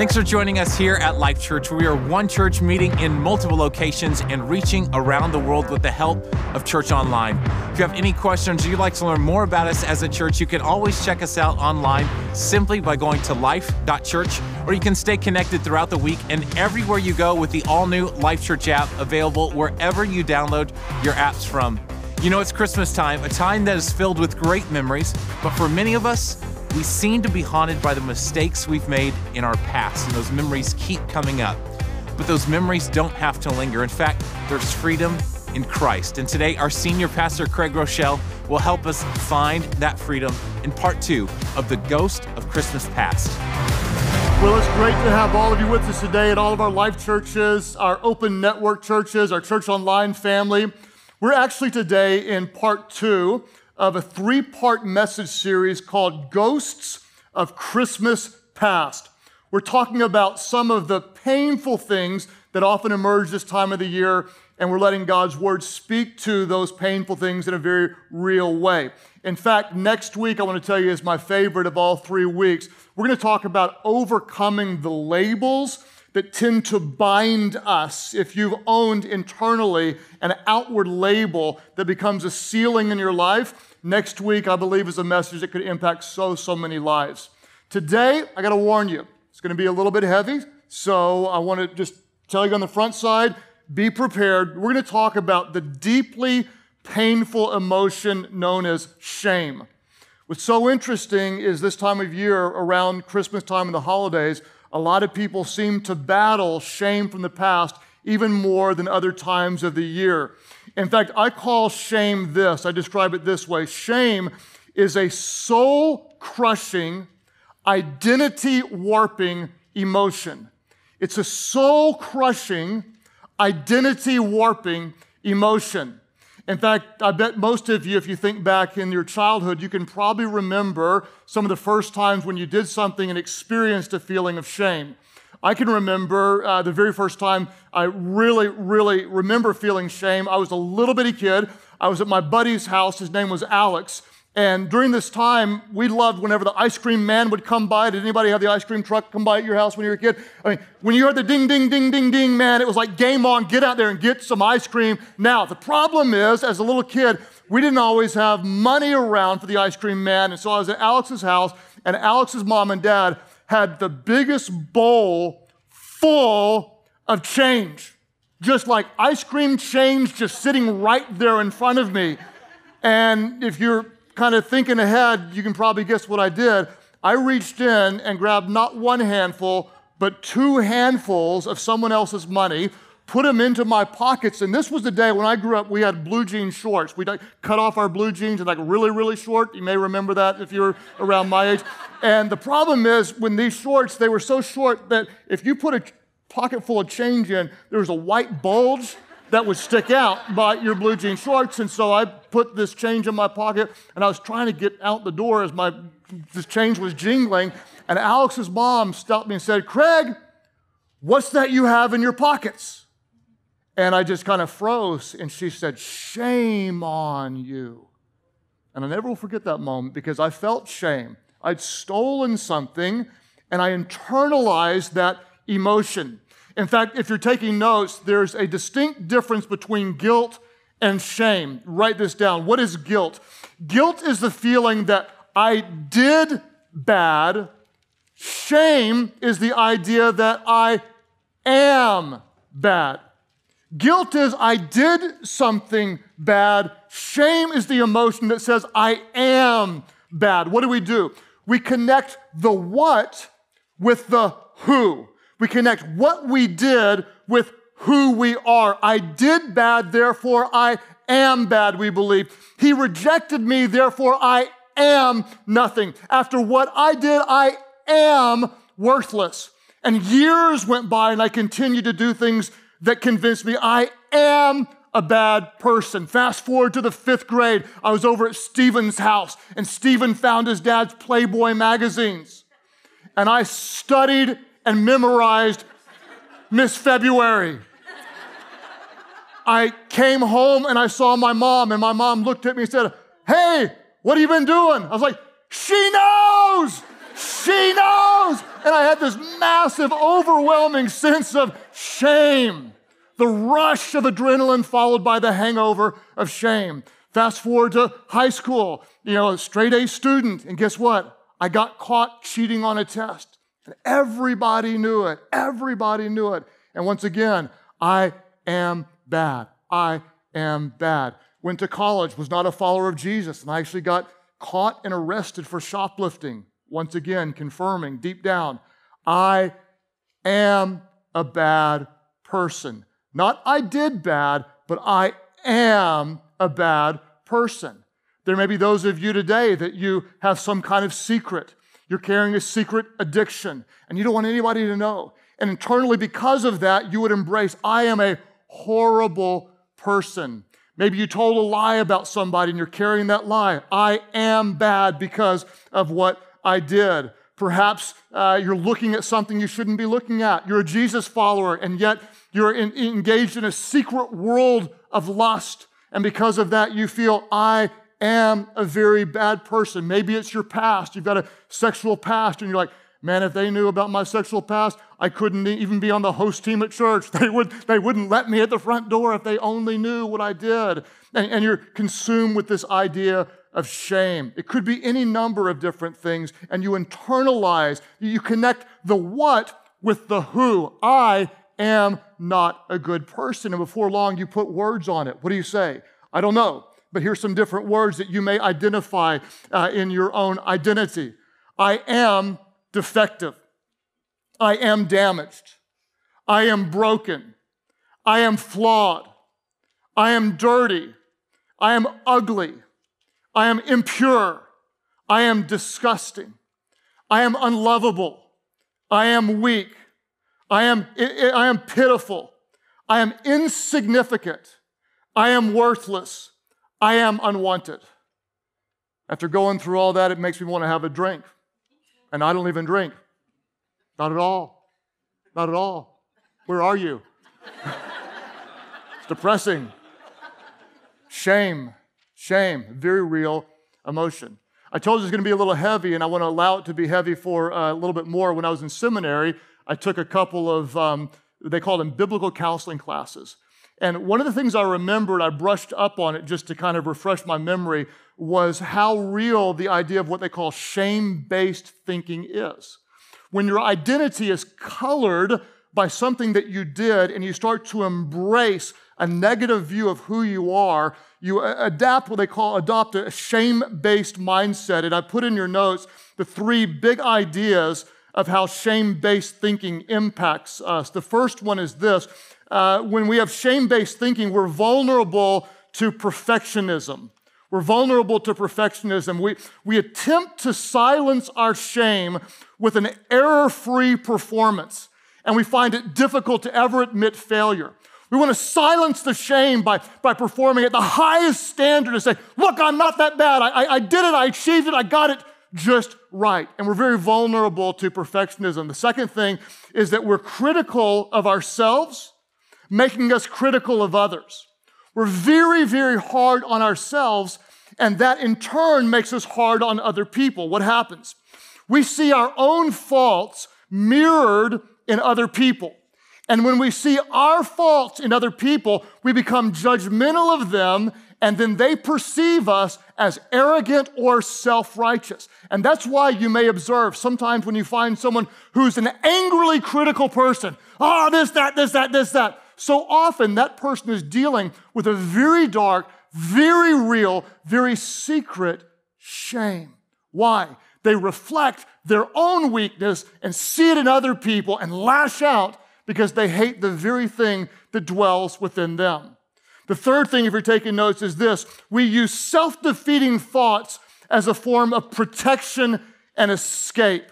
Thanks for joining us here at Life Church. We are one church meeting in multiple locations and reaching around the world with the help of Church Online. If you have any questions or you'd like to learn more about us as a church, you can always check us out online simply by going to life.church, or you can stay connected throughout the week and everywhere you go with the all new Life Church app available wherever you download your apps from. You know, it's Christmas time, a time that is filled with great memories, but for many of us, we seem to be haunted by the mistakes we've made in our past, and those memories keep coming up. But those memories don't have to linger. In fact, there's freedom in Christ. And today, our senior pastor, Craig Groeschel, will help us find that freedom in part two of The Ghost of Christmas Past. Well, it's great to have all of you with us today at all of our life churches, our open network churches, our church online family. We're actually today in part two of a three part message series called Ghosts of Christmas Past. We're talking about some of the painful things that often emerge this time of the year, and we're letting God's word speak to those painful things in a very real way. In fact, next week, I want to tell you is my favorite of all three weeks. We're going to talk about overcoming the labels that tend to bind us if you've owned internally an outward label that becomes a ceiling in your life Next week, I believe, is a message that could impact so, so many lives. Today, I got to warn you, it's going to be a little bit heavy. So I want to just tell you on the front side be prepared. We're going to talk about the deeply painful emotion known as shame. What's so interesting is this time of year, around Christmas time and the holidays, a lot of people seem to battle shame from the past even more than other times of the year. In fact, I call shame this, I describe it this way shame is a soul crushing, identity warping emotion. It's a soul crushing, identity warping emotion. In fact, I bet most of you, if you think back in your childhood, you can probably remember some of the first times when you did something and experienced a feeling of shame. I can remember uh, the very first time I really, really remember feeling shame. I was a little bitty kid. I was at my buddy's house. His name was Alex. And during this time, we loved whenever the ice cream man would come by. Did anybody have the ice cream truck come by at your house when you were a kid? I mean, when you heard the ding, ding, ding, ding, ding, man, it was like game on. Get out there and get some ice cream. Now, the problem is, as a little kid, we didn't always have money around for the ice cream man. And so I was at Alex's house, and Alex's mom and dad had the biggest bowl full of change, just like ice cream change just sitting right there in front of me. And if you're kind of thinking ahead, you can probably guess what I did. I reached in and grabbed not one handful, but two handfuls of someone else's money, put them into my pockets. And this was the day when I grew up, we had blue jean shorts. We cut off our blue jeans and like really, really short. You may remember that if you're around my age. And the problem is when these shorts, they were so short that if you put a pocket full of change in, there was a white bulge that would stick out by your blue jean shorts. And so I put this change in my pocket and I was trying to get out the door as my this change was jingling. And Alex's mom stopped me and said, Craig, what's that you have in your pockets? And I just kind of froze, and she said, Shame on you. And I never will forget that moment because I felt shame. I'd stolen something, and I internalized that emotion. In fact, if you're taking notes, there's a distinct difference between guilt and shame. Write this down. What is guilt? Guilt is the feeling that I did bad. Shame is the idea that I am bad. Guilt is I did something bad. Shame is the emotion that says I am bad. What do we do? We connect the what with the who. We connect what we did with who we are. I did bad, therefore I am bad, we believe. He rejected me, therefore I am nothing. After what I did, I am worthless. And years went by and I continued to do things that convinced me I am a bad person. Fast forward to the fifth grade, I was over at Stephen's house, and Stephen found his dad's Playboy magazines. And I studied and memorized Miss February. I came home and I saw my mom, and my mom looked at me and said, Hey, what have you been doing? I was like, She knows! She knows! And I had this massive, overwhelming sense of shame. The rush of adrenaline followed by the hangover of shame. Fast forward to high school, you know, a straight A student. And guess what? I got caught cheating on a test. And everybody knew it. Everybody knew it. And once again, I am bad. I am bad. Went to college, was not a follower of Jesus, and I actually got caught and arrested for shoplifting. Once again, confirming deep down, I am a bad person. Not I did bad, but I am a bad person. There may be those of you today that you have some kind of secret. You're carrying a secret addiction and you don't want anybody to know. And internally, because of that, you would embrace, I am a horrible person. Maybe you told a lie about somebody and you're carrying that lie. I am bad because of what I did. Perhaps uh, you're looking at something you shouldn't be looking at. You're a Jesus follower, and yet you're in, engaged in a secret world of lust. And because of that, you feel, I am a very bad person. Maybe it's your past. You've got a sexual past, and you're like, man, if they knew about my sexual past, I couldn't even be on the host team at church. They, would, they wouldn't let me at the front door if they only knew what I did. And, and you're consumed with this idea of shame. It could be any number of different things, and you internalize, you connect the what with the who. I am not a good person. And before long, you put words on it. What do you say? I don't know, but here's some different words that you may identify uh, in your own identity. I am defective. I am damaged. I am broken. I am flawed. I am dirty. I am ugly. I am impure. I am disgusting. I am unlovable. I am weak. I am, I am pitiful. I am insignificant. I am worthless. I am unwanted. After going through all that, it makes me want to have a drink. And I don't even drink. Not at all. Not at all. Where are you? it's depressing. Shame. Shame, very real emotion. I told you it's going to be a little heavy, and I want to allow it to be heavy for uh, a little bit more. When I was in seminary, I took a couple of, um, they called them biblical counseling classes. And one of the things I remembered, I brushed up on it just to kind of refresh my memory, was how real the idea of what they call shame based thinking is. When your identity is colored by something that you did and you start to embrace a negative view of who you are, you adapt what they call adopt a shame based mindset. And I put in your notes the three big ideas of how shame based thinking impacts us. The first one is this uh, when we have shame based thinking, we're vulnerable to perfectionism. We're vulnerable to perfectionism. We, we attempt to silence our shame with an error free performance, and we find it difficult to ever admit failure. We want to silence the shame by, by performing at the highest standard and say, Look, I'm not that bad. I, I, I did it. I achieved it. I got it just right. And we're very vulnerable to perfectionism. The second thing is that we're critical of ourselves, making us critical of others. We're very, very hard on ourselves, and that in turn makes us hard on other people. What happens? We see our own faults mirrored in other people. And when we see our faults in other people, we become judgmental of them, and then they perceive us as arrogant or self righteous. And that's why you may observe sometimes when you find someone who's an angrily critical person, oh, this, that, this, that, this, that. So often that person is dealing with a very dark, very real, very secret shame. Why? They reflect their own weakness and see it in other people and lash out because they hate the very thing that dwells within them. The third thing, if you're taking notes, is this we use self defeating thoughts as a form of protection and escape.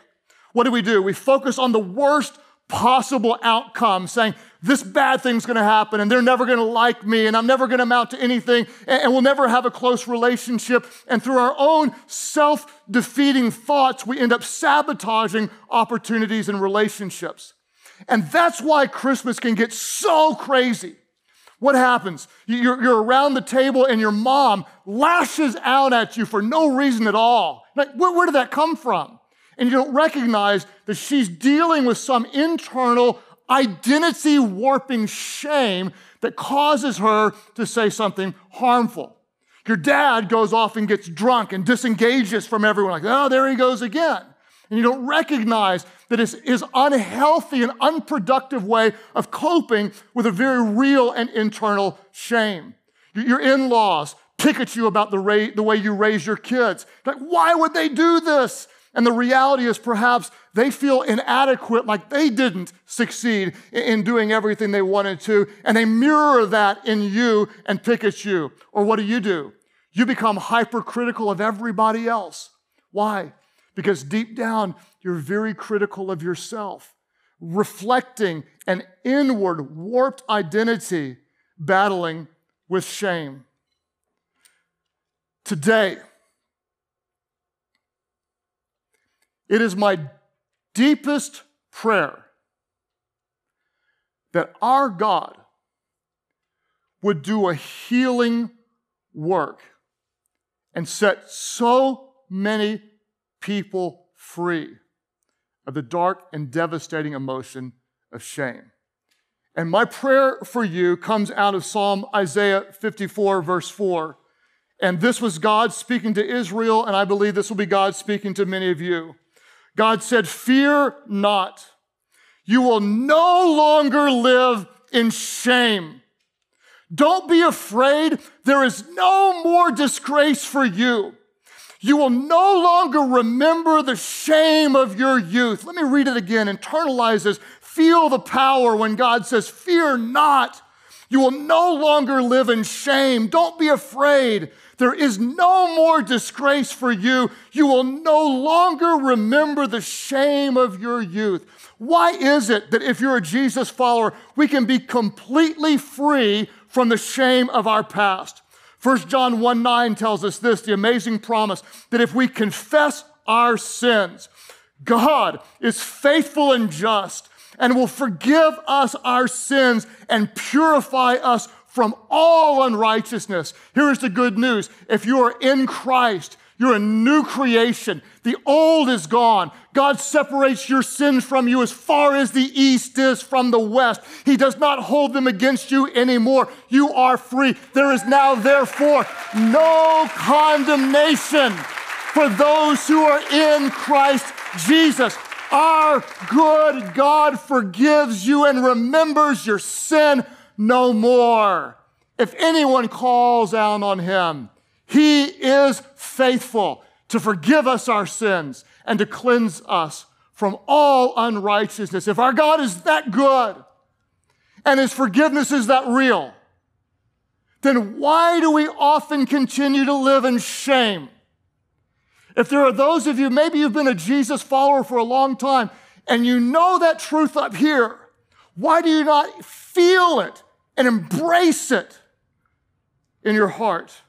What do we do? We focus on the worst possible outcome, saying, This bad thing's gonna happen, and they're never gonna like me, and I'm never gonna amount to anything, and we'll never have a close relationship. And through our own self defeating thoughts, we end up sabotaging opportunities and relationships. And that's why Christmas can get so crazy. What happens? You're, you're, around the table and your mom lashes out at you for no reason at all. Like, where, where did that come from? And you don't recognize that she's dealing with some internal identity warping shame that causes her to say something harmful. Your dad goes off and gets drunk and disengages from everyone, like, oh, there he goes again. And you don't recognize that it's his unhealthy and unproductive way of coping with a very real and internal shame. Your in laws pick at you about the, ra- the way you raise your kids. Like, why would they do this? And the reality is perhaps they feel inadequate, like they didn't succeed in doing everything they wanted to, and they mirror that in you and pick at you. Or what do you do? You become hypercritical of everybody else. Why? Because deep down, you're very critical of yourself, reflecting an inward, warped identity, battling with shame. Today, It is my deepest prayer that our God would do a healing work and set so many people free of the dark and devastating emotion of shame. And my prayer for you comes out of Psalm Isaiah 54, verse 4. And this was God speaking to Israel, and I believe this will be God speaking to many of you. God said, Fear not. You will no longer live in shame. Don't be afraid. There is no more disgrace for you. You will no longer remember the shame of your youth. Let me read it again. Internalize this. Feel the power when God says, Fear not. You will no longer live in shame. Don't be afraid. There is no more disgrace for you. You will no longer remember the shame of your youth. Why is it that if you're a Jesus follower, we can be completely free from the shame of our past? 1 John 1 9 tells us this the amazing promise that if we confess our sins, God is faithful and just and will forgive us our sins and purify us from all unrighteousness. Here is the good news. If you are in Christ, you're a new creation. The old is gone. God separates your sins from you as far as the east is from the west. He does not hold them against you anymore. You are free. There is now, therefore, no condemnation for those who are in Christ Jesus. Our good God forgives you and remembers your sin no more. If anyone calls out on him, he is faithful to forgive us our sins and to cleanse us from all unrighteousness. If our God is that good and his forgiveness is that real, then why do we often continue to live in shame? If there are those of you, maybe you've been a Jesus follower for a long time and you know that truth up here, why do you not feel it and embrace it in your heart.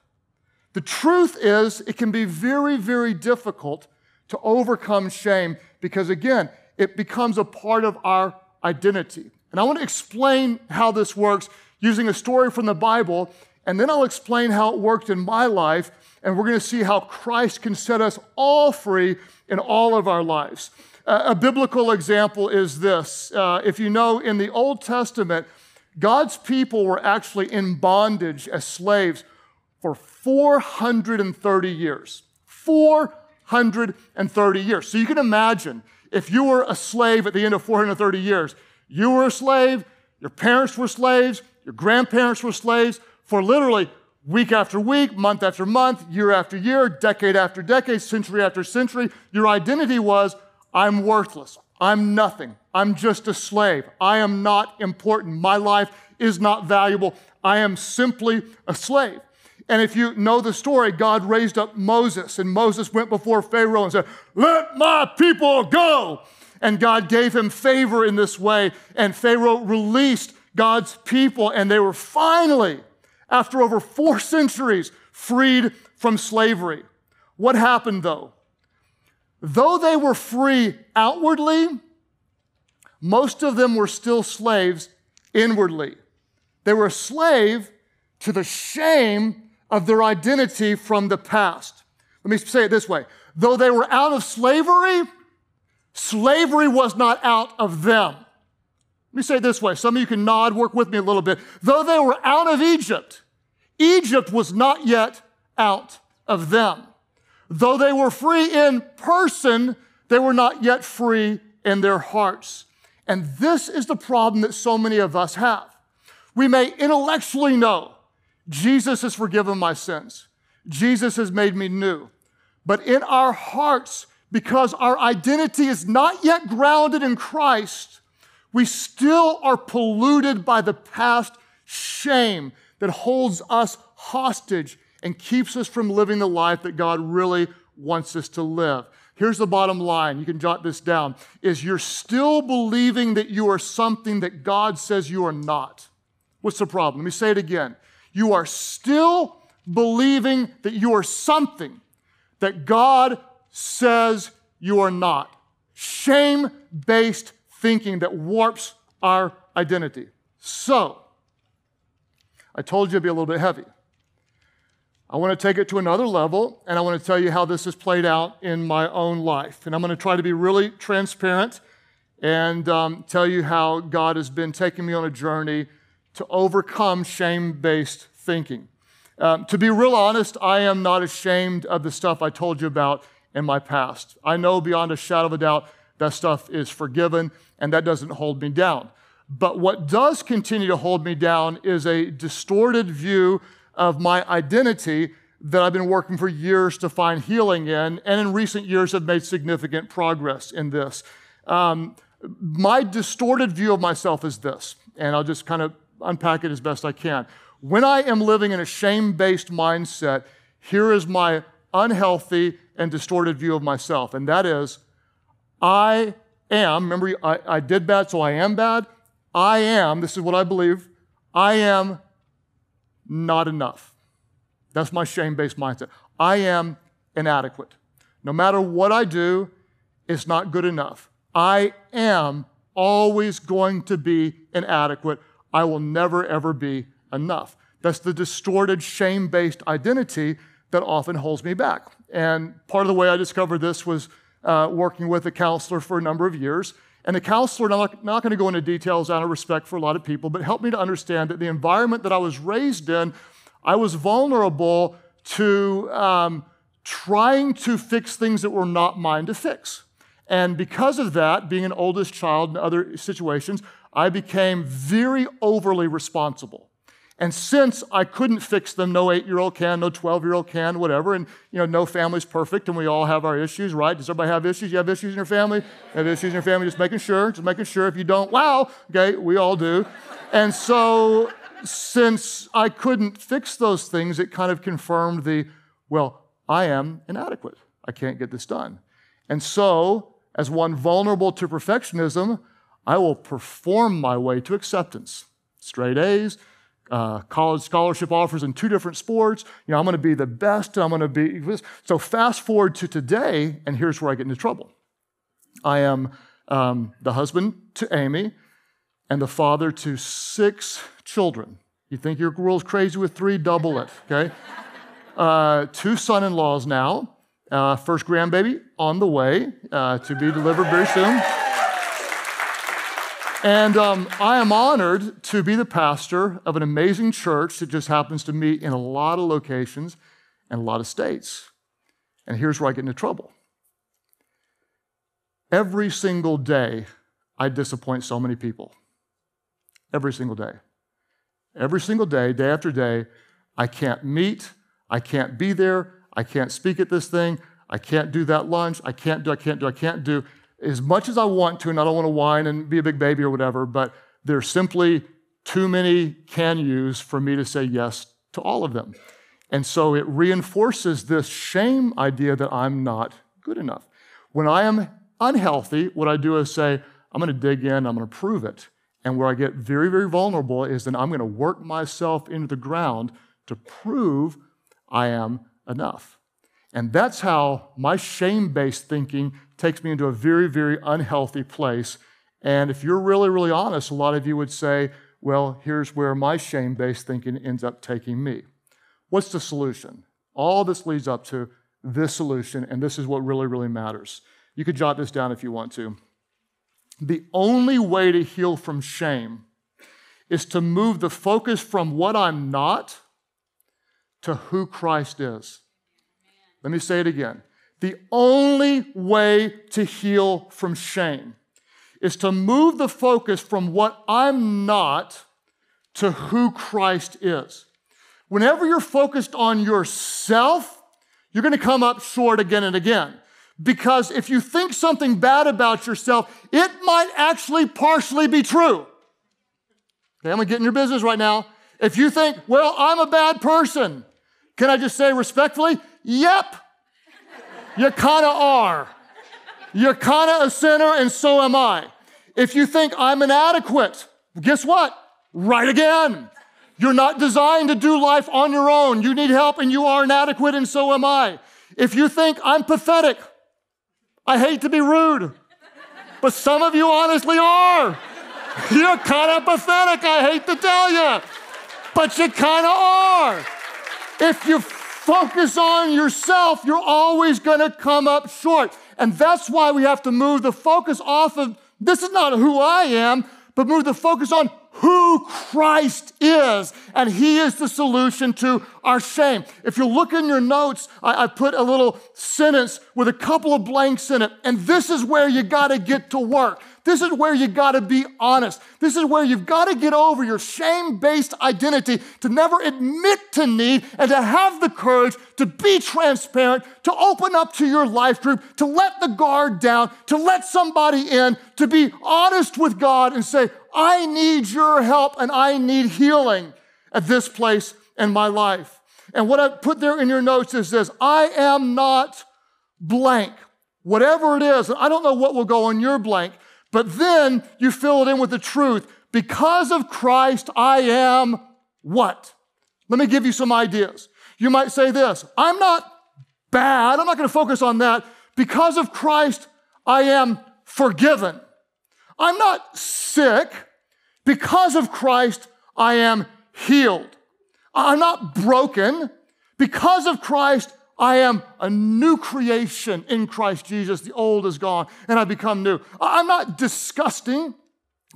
The truth is, it can be very, very difficult to overcome shame because, again, it becomes a part of our identity. And I want to explain how this works using a story from the Bible, and then I'll explain how it worked in my life, and we're going to see how Christ can set us all free in all of our lives. A biblical example is this. Uh, if you know, in the Old Testament, God's people were actually in bondage as slaves for 430 years. 430 years. So you can imagine if you were a slave at the end of 430 years, you were a slave, your parents were slaves, your grandparents were slaves for literally week after week, month after month, year after year, decade after decade, century after century. Your identity was, I'm worthless. I'm nothing. I'm just a slave. I am not important. My life is not valuable. I am simply a slave. And if you know the story, God raised up Moses, and Moses went before Pharaoh and said, Let my people go. And God gave him favor in this way, and Pharaoh released God's people, and they were finally, after over four centuries, freed from slavery. What happened though? Though they were free outwardly, most of them were still slaves inwardly. They were a slave to the shame of their identity from the past. Let me say it this way though they were out of slavery, Slavery was not out of them. Let me say it this way. Some of you can nod, work with me a little bit. Though they were out of Egypt, Egypt was not yet out of them. Though they were free in person, they were not yet free in their hearts. And this is the problem that so many of us have. We may intellectually know Jesus has forgiven my sins, Jesus has made me new. But in our hearts, because our identity is not yet grounded in Christ, we still are polluted by the past shame that holds us hostage and keeps us from living the life that God really wants us to live. Here's the bottom line. You can jot this down. Is you're still believing that you are something that God says you are not. What's the problem? Let me say it again. You are still believing that you are something that God says you are not. Shame based thinking that warps our identity. So, I told you it'd be a little bit heavy. I want to take it to another level, and I want to tell you how this has played out in my own life. And I'm going to try to be really transparent and um, tell you how God has been taking me on a journey to overcome shame based thinking. Um, to be real honest, I am not ashamed of the stuff I told you about in my past. I know beyond a shadow of a doubt that stuff is forgiven, and that doesn't hold me down. But what does continue to hold me down is a distorted view of my identity that I've been working for years to find healing in, and in recent years have made significant progress in this. Um, my distorted view of myself is this, and I'll just kind of unpack it as best I can. When I am living in a shame based mindset, here is my unhealthy and distorted view of myself, and that is I am, remember, I, I did bad, so I am bad. I am, this is what I believe, I am not enough. That's my shame based mindset. I am inadequate. No matter what I do, it's not good enough. I am always going to be inadequate. I will never, ever be enough. That's the distorted, shame based identity that often holds me back. And part of the way I discovered this was uh, working with a counselor for a number of years. And the counselor, not, not going to go into details out of respect for a lot of people, but helped me to understand that the environment that I was raised in, I was vulnerable to um, trying to fix things that were not mine to fix. And because of that, being an oldest child in other situations, I became very overly responsible. And since I couldn't fix them, no eight year old can, no 12 year old can, whatever, and you know, no family's perfect and we all have our issues, right? Does everybody have issues? You have issues in your family? You have issues in your family? Just making sure, just making sure. If you don't, wow, okay, we all do. And so, since I couldn't fix those things, it kind of confirmed the, well, I am inadequate. I can't get this done. And so, as one vulnerable to perfectionism, I will perform my way to acceptance. Straight A's, uh, college scholarship offers in two different sports. You know, I'm going to be the best. I'm going to be so. Fast forward to today, and here's where I get into trouble. I am um, the husband to Amy, and the father to six children. You think your world's crazy with three? Double it. Okay. Uh, two son-in-laws now. Uh, first grandbaby on the way uh, to be delivered very soon. And um, I am honored to be the pastor of an amazing church that just happens to meet in a lot of locations and a lot of states. And here's where I get into trouble. Every single day, I disappoint so many people. Every single day. Every single day, day after day, I can't meet, I can't be there, I can't speak at this thing, I can't do that lunch, I can't do, I can't do, I can't do as much as I want to, and I don't want to whine and be a big baby or whatever, but there's simply too many can yous for me to say yes to all of them. And so it reinforces this shame idea that I'm not good enough. When I am unhealthy, what I do is say, I'm going to dig in, I'm going to prove it. And where I get very, very vulnerable is then I'm going to work myself into the ground to prove I am enough. And that's how my shame based thinking takes me into a very, very unhealthy place. And if you're really, really honest, a lot of you would say, well, here's where my shame based thinking ends up taking me. What's the solution? All this leads up to this solution, and this is what really, really matters. You could jot this down if you want to. The only way to heal from shame is to move the focus from what I'm not to who Christ is. Let me say it again. The only way to heal from shame is to move the focus from what I'm not to who Christ is. Whenever you're focused on yourself, you're going to come up short again and again. Because if you think something bad about yourself, it might actually partially be true. Okay, I'm gonna get in your business right now. If you think, well, I'm a bad person, can I just say respectfully, yep, you kind of are. You're kind of a sinner, and so am I. If you think I'm inadequate, guess what? Right again. You're not designed to do life on your own. You need help, and you are inadequate, and so am I. If you think I'm pathetic, I hate to be rude, but some of you honestly are. You're kind of pathetic, I hate to tell you, but you kind of are. If you focus on yourself, you're always going to come up short. And that's why we have to move the focus off of this is not who I am, but move the focus on who Christ is. And He is the solution to our shame. If you look in your notes, I, I, put a little sentence with a couple of blanks in it. And this is where you got to get to work. This is where you got to be honest. This is where you've got to get over your shame based identity to never admit to need and to have the courage to be transparent, to open up to your life group, to let the guard down, to let somebody in, to be honest with God and say, I need your help and I need healing at this place in my life. And what I put there in your notes is this I am not blank. Whatever it is, I don't know what will go on your blank, but then you fill it in with the truth. Because of Christ, I am what? Let me give you some ideas. You might say this I'm not bad. I'm not going to focus on that. Because of Christ, I am forgiven. I'm not sick. Because of Christ, I am healed. I'm not broken. Because of Christ, I am a new creation in Christ Jesus. The old is gone and I become new. I'm not disgusting.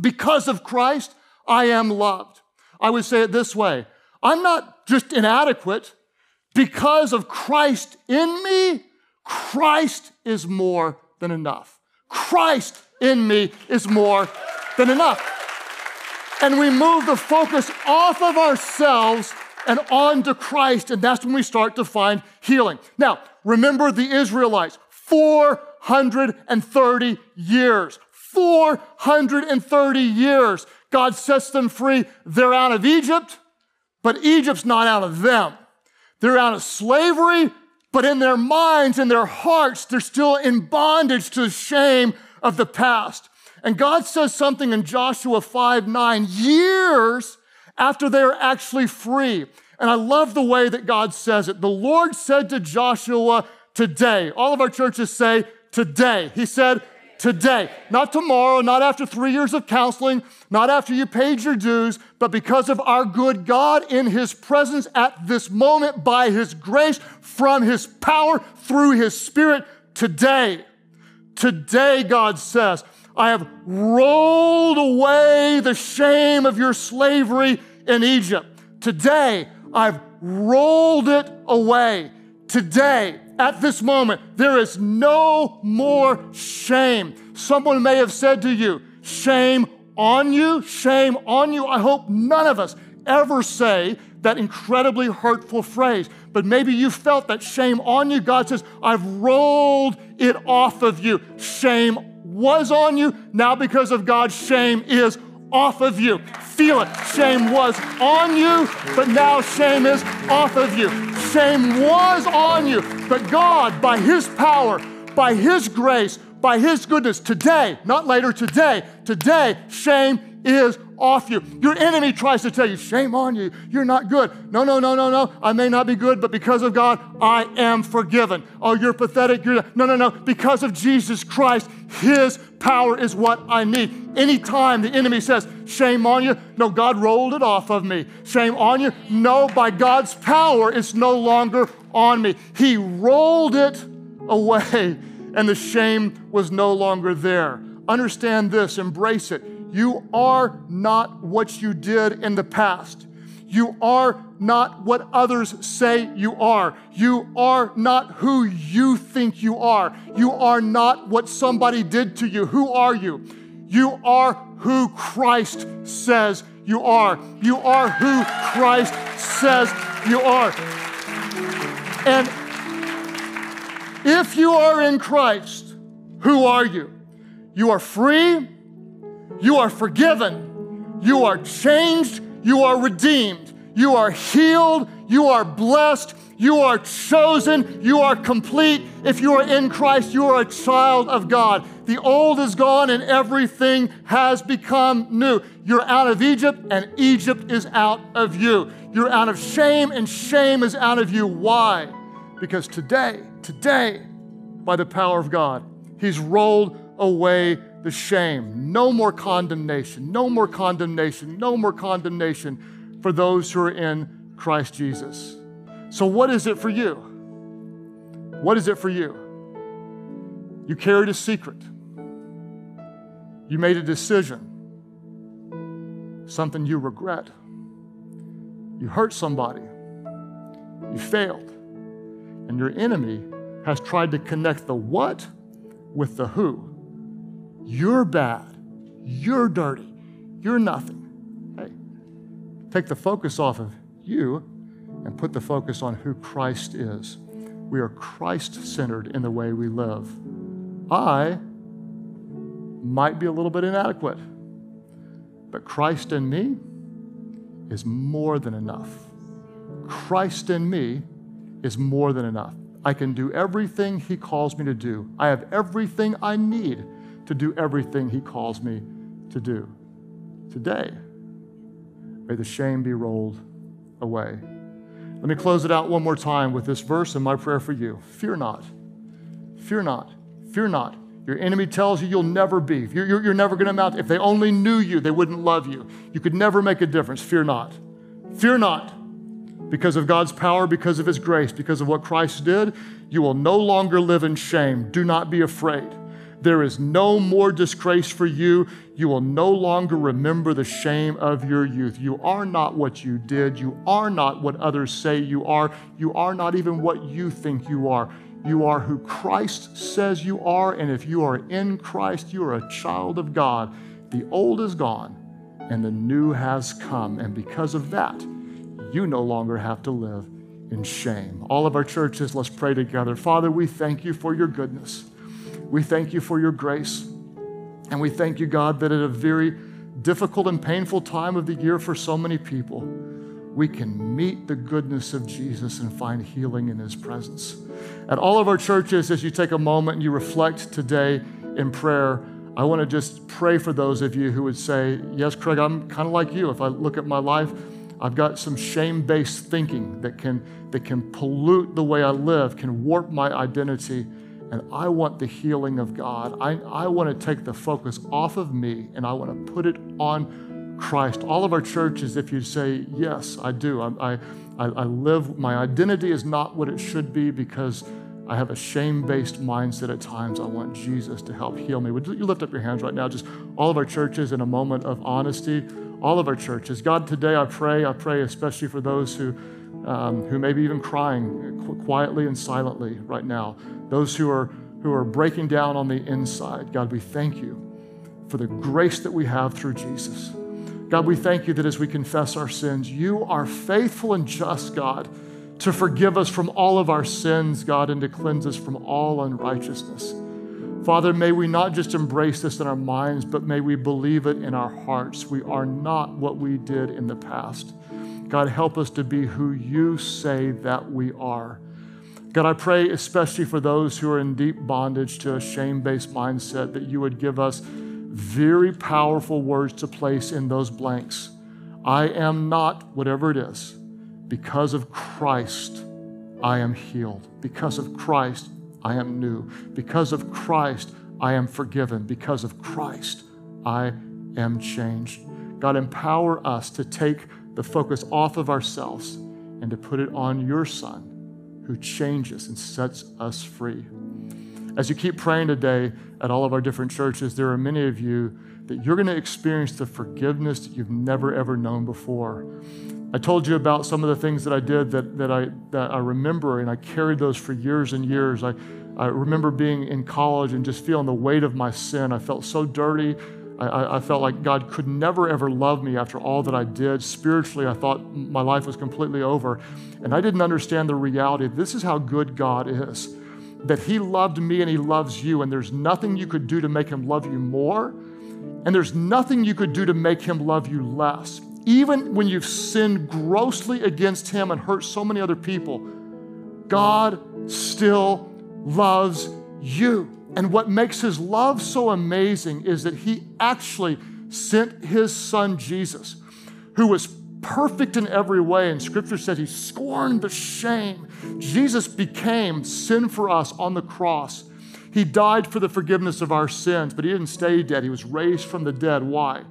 Because of Christ, I am loved. I would say it this way I'm not just inadequate. Because of Christ in me, Christ is more than enough. Christ in me is more than enough. And we move the focus off of ourselves and on to Christ, and that's when we start to find healing. Now, remember the Israelites 430 years. 430 years. God sets them free. They're out of Egypt, but Egypt's not out of them. They're out of slavery, but in their minds, in their hearts, they're still in bondage to the shame of the past. And God says something in Joshua 5 9, years after they are actually free. And I love the way that God says it. The Lord said to Joshua, today. All of our churches say today. He said, today. Not tomorrow, not after three years of counseling, not after you paid your dues, but because of our good God in His presence at this moment, by His grace, from His power, through His Spirit, today. Today, God says, I have rolled away the shame of your slavery in Egypt. Today, I've rolled it away. Today, at this moment, there is no more shame. Someone may have said to you, Shame on you, shame on you. I hope none of us ever say that incredibly hurtful phrase. But maybe you felt that shame on you. God says, I've rolled it off of you. Shame was on you. Now, because of God's shame is off of you. Feel it. Shame was on you, but now shame is off of you. Shame was on you, but God, by His power, by His grace, by His goodness, today, not later, today, today, shame is off you. Your enemy tries to tell you, shame on you, you're not good. No, no, no, no, no. I may not be good, but because of God, I am forgiven. Oh, you're pathetic. You're no, no, no. Because of Jesus Christ, His power is what I need. Anytime the enemy says, shame on you, no, God rolled it off of me. Shame on you, no, by God's power, it's no longer on me. He rolled it away and the shame was no longer there. Understand this, embrace it. You are not what you did in the past. You are not what others say you are. You are not who you think you are. You are not what somebody did to you. Who are you? You are who Christ says you are. You are who Christ says you are. And if you are in Christ, who are you? You are free, you are forgiven, you are changed, you are redeemed, you are healed, you are blessed, you are chosen, you are complete. If you are in Christ, you are a child of God. The old is gone and everything has become new. You're out of Egypt and Egypt is out of you. You're out of shame and shame is out of you. Why? Because today, today, by the power of God, He's rolled away the shame. No more condemnation, no more condemnation, no more condemnation for those who are in Christ Jesus. So, what is it for you? What is it for you? You carried a secret. You made a decision, something you regret. You hurt somebody. You failed. And your enemy has tried to connect the what with the who. You're bad. You're dirty. You're nothing. Hey, take the focus off of you and put the focus on who Christ is. We are Christ centered in the way we live. I might be a little bit inadequate, but Christ in me is more than enough. Christ in me is more than enough. I can do everything He calls me to do. I have everything I need to do everything He calls me to do. Today, may the shame be rolled away. Let me close it out one more time with this verse and my prayer for you. Fear not. Fear not. Fear not. Your enemy tells you you'll never be. You're, you're, you're never going to amount. If they only knew you, they wouldn't love you. You could never make a difference. Fear not. Fear not. Because of God's power, because of His grace, because of what Christ did, you will no longer live in shame. Do not be afraid. There is no more disgrace for you. You will no longer remember the shame of your youth. You are not what you did. You are not what others say you are. You are not even what you think you are. You are who Christ says you are, and if you are in Christ, you are a child of God. The old is gone, and the new has come. And because of that, you no longer have to live in shame. All of our churches, let's pray together. Father, we thank you for your goodness. We thank you for your grace. And we thank you, God, that at a very difficult and painful time of the year for so many people, we can meet the goodness of Jesus and find healing in his presence. At all of our churches, as you take a moment and you reflect today in prayer, I want to just pray for those of you who would say, Yes, Craig, I'm kind of like you. If I look at my life, I've got some shame based thinking that can, that can pollute the way I live, can warp my identity. And I want the healing of God. I, I want to take the focus off of me and I want to put it on Christ. All of our churches, if you say, Yes, I do, I, I, I live, my identity is not what it should be because I have a shame based mindset at times. I want Jesus to help heal me. Would you lift up your hands right now? Just all of our churches in a moment of honesty. All of our churches. God, today I pray, I pray especially for those who, um, who may be even crying quietly and silently right now. Those who are, who are breaking down on the inside. God, we thank you for the grace that we have through Jesus. God, we thank you that as we confess our sins, you are faithful and just, God to forgive us from all of our sins, God, and to cleanse us from all unrighteousness. Father, may we not just embrace this in our minds, but may we believe it in our hearts. We are not what we did in the past. God, help us to be who you say that we are. God, I pray especially for those who are in deep bondage to a shame based mindset that you would give us very powerful words to place in those blanks. I am not whatever it is. Because of Christ, I am healed. Because of Christ, I am new. Because of Christ, I am forgiven. Because of Christ, I am changed. God, empower us to take the focus off of ourselves and to put it on your Son who changes and sets us free. As you keep praying today at all of our different churches, there are many of you that you're going to experience the forgiveness that you've never ever known before. I told you about some of the things that I did that, that, I, that I remember, and I carried those for years and years. I, I remember being in college and just feeling the weight of my sin. I felt so dirty. I, I, felt like God could never, ever love me after all that I did. Spiritually, I thought my life was completely over. And I didn't understand the reality. This is how good God is that He loved me and He loves you, and there's nothing you could do to make Him love you more, and there's nothing you could do to make Him love you less. Even when you've sinned grossly against Him and hurt so many other people, God still loves you. And what makes his love so amazing is that he actually sent his son Jesus, who was perfect in every way. And scripture says he scorned the shame. Jesus became sin for us on the cross. He died for the forgiveness of our sins, but he didn't stay dead. He was raised from the dead. Why?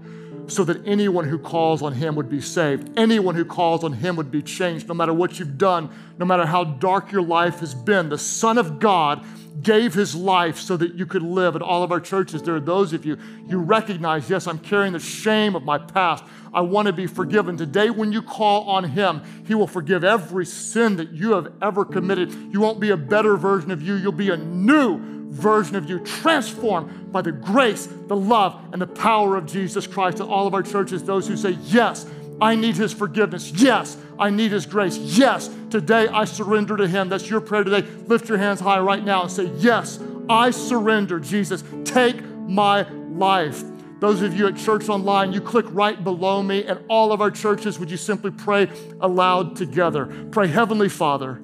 So that anyone who calls on him would be saved. Anyone who calls on him would be changed, no matter what you've done, no matter how dark your life has been. The Son of God gave his life so that you could live. At all of our churches, there are those of you, you recognize, yes, I'm carrying the shame of my past. I want to be forgiven. Today, when you call on him, he will forgive every sin that you have ever committed. You won't be a better version of you, you'll be a new version of you, transformed by the grace, the love, and the power of Jesus Christ. At all of our churches, those who say, Yes, I need his forgiveness. Yes, I need his grace. Yes, today I surrender to him. That's your prayer today. Lift your hands high right now and say, Yes, I surrender, Jesus. Take my life. Those of you at Church Online, you click right below me, and all of our churches, would you simply pray aloud together? Pray, Heavenly Father,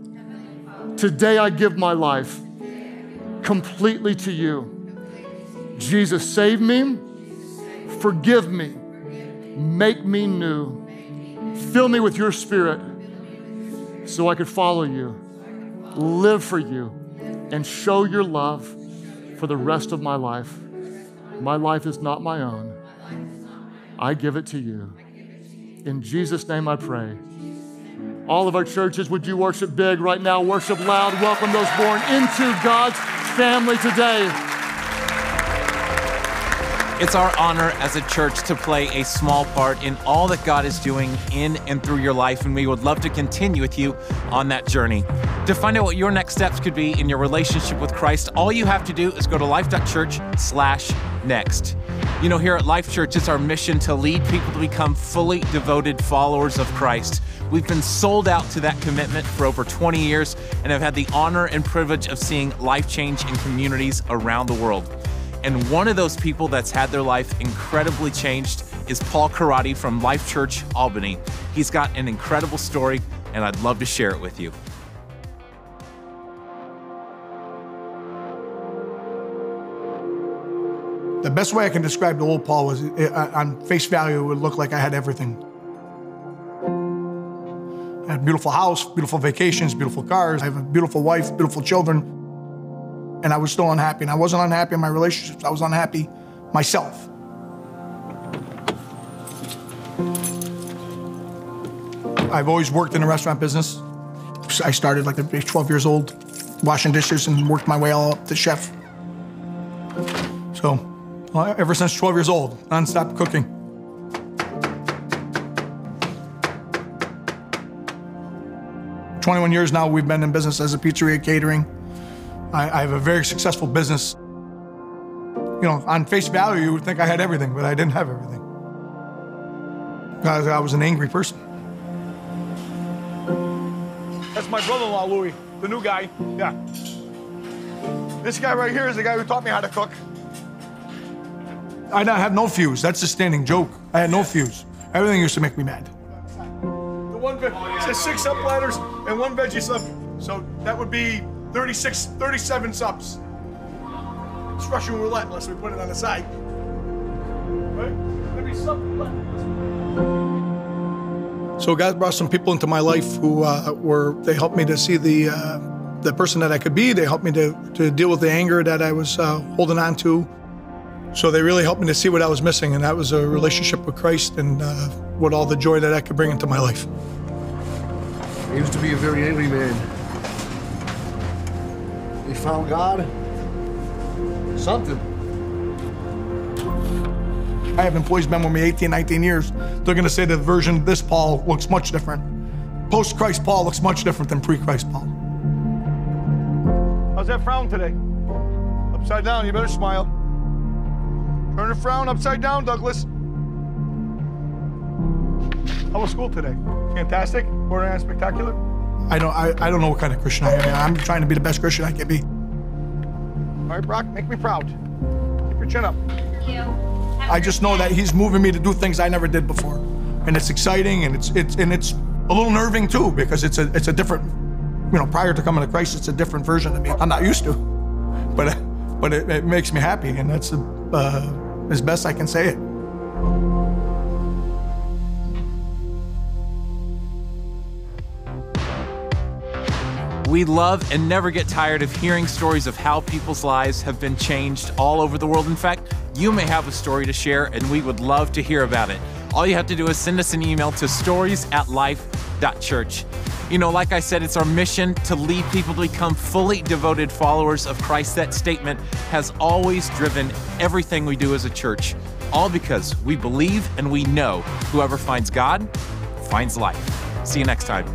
today I give my life completely to you. Jesus, save me, forgive me, make me new. Fill me with your spirit so I could follow you, live for you, and show your love for the rest of my life. My life is not my own. I give it to you. In Jesus' name I pray. All of our churches, would you worship big right now? Worship loud. Welcome those born into God's family today. It's our honor as a church to play a small part in all that God is doing in and through your life, and we would love to continue with you on that journey. To find out what your next steps could be in your relationship with Christ, all you have to do is go to life.church/next. You know, here at Life Church, it's our mission to lead people to become fully devoted followers of Christ. We've been sold out to that commitment for over 20 years and have had the honor and privilege of seeing life change in communities around the world. And one of those people that's had their life incredibly changed is Paul Karate from Life Church Albany. He's got an incredible story, and I'd love to share it with you. The best way I can describe the old Paul was uh, on face value, it would look like I had everything. I had a beautiful house, beautiful vacations, beautiful cars. I have a beautiful wife, beautiful children and I was still unhappy. And I wasn't unhappy in my relationships, I was unhappy myself. I've always worked in the restaurant business. I started like at 12 years old, washing dishes and worked my way all up to chef. So, well, ever since 12 years old, nonstop cooking. Twenty-one years now, we've been in business as a pizzeria catering. I, I have a very successful business. You know, on face value, you would think I had everything, but I didn't have everything. I, I was an angry person. That's my brother-in-law, Louis, the new guy. Yeah. This guy right here is the guy who taught me how to cook. I had no fuse. That's a standing joke. I had no fuse. Everything used to make me mad. The one, it says six up platters and one veggie sub. So that would be 36, 37 subs. It's Russian roulette unless we put it on the side. Right? So God brought some people into my life who uh, were they helped me to see the uh, the person that I could be. They helped me to to deal with the anger that I was uh, holding on to. So they really helped me to see what I was missing, and that was a relationship with Christ and uh, what all the joy that I could bring into my life. I used to be a very angry man found God, Something. I have employees been with me 18, 19 years. They're going to say the version of this Paul looks much different. Post Christ Paul looks much different than pre Christ Paul. How's that frown today? Upside down, you better smile. Turn the frown upside down, Douglas. How was school today? Fantastic? Borderline spectacular? I don't, I, I don't know what kind of Christian I am. I'm trying to be the best Christian I can be. All right, Brock, make me proud. Keep your chin up. I just know that he's moving me to do things I never did before, and it's exciting and it's it's and it's a little nerving too because it's a it's a different, you know, prior to coming to Christ, it's a different version of me. I'm not used to, but but it, it makes me happy, and that's uh, as best I can say it. We love and never get tired of hearing stories of how people's lives have been changed all over the world. In fact, you may have a story to share, and we would love to hear about it. All you have to do is send us an email to stories at life.church. You know, like I said, it's our mission to lead people to become fully devoted followers of Christ. That statement has always driven everything we do as a church, all because we believe and we know whoever finds God finds life. See you next time.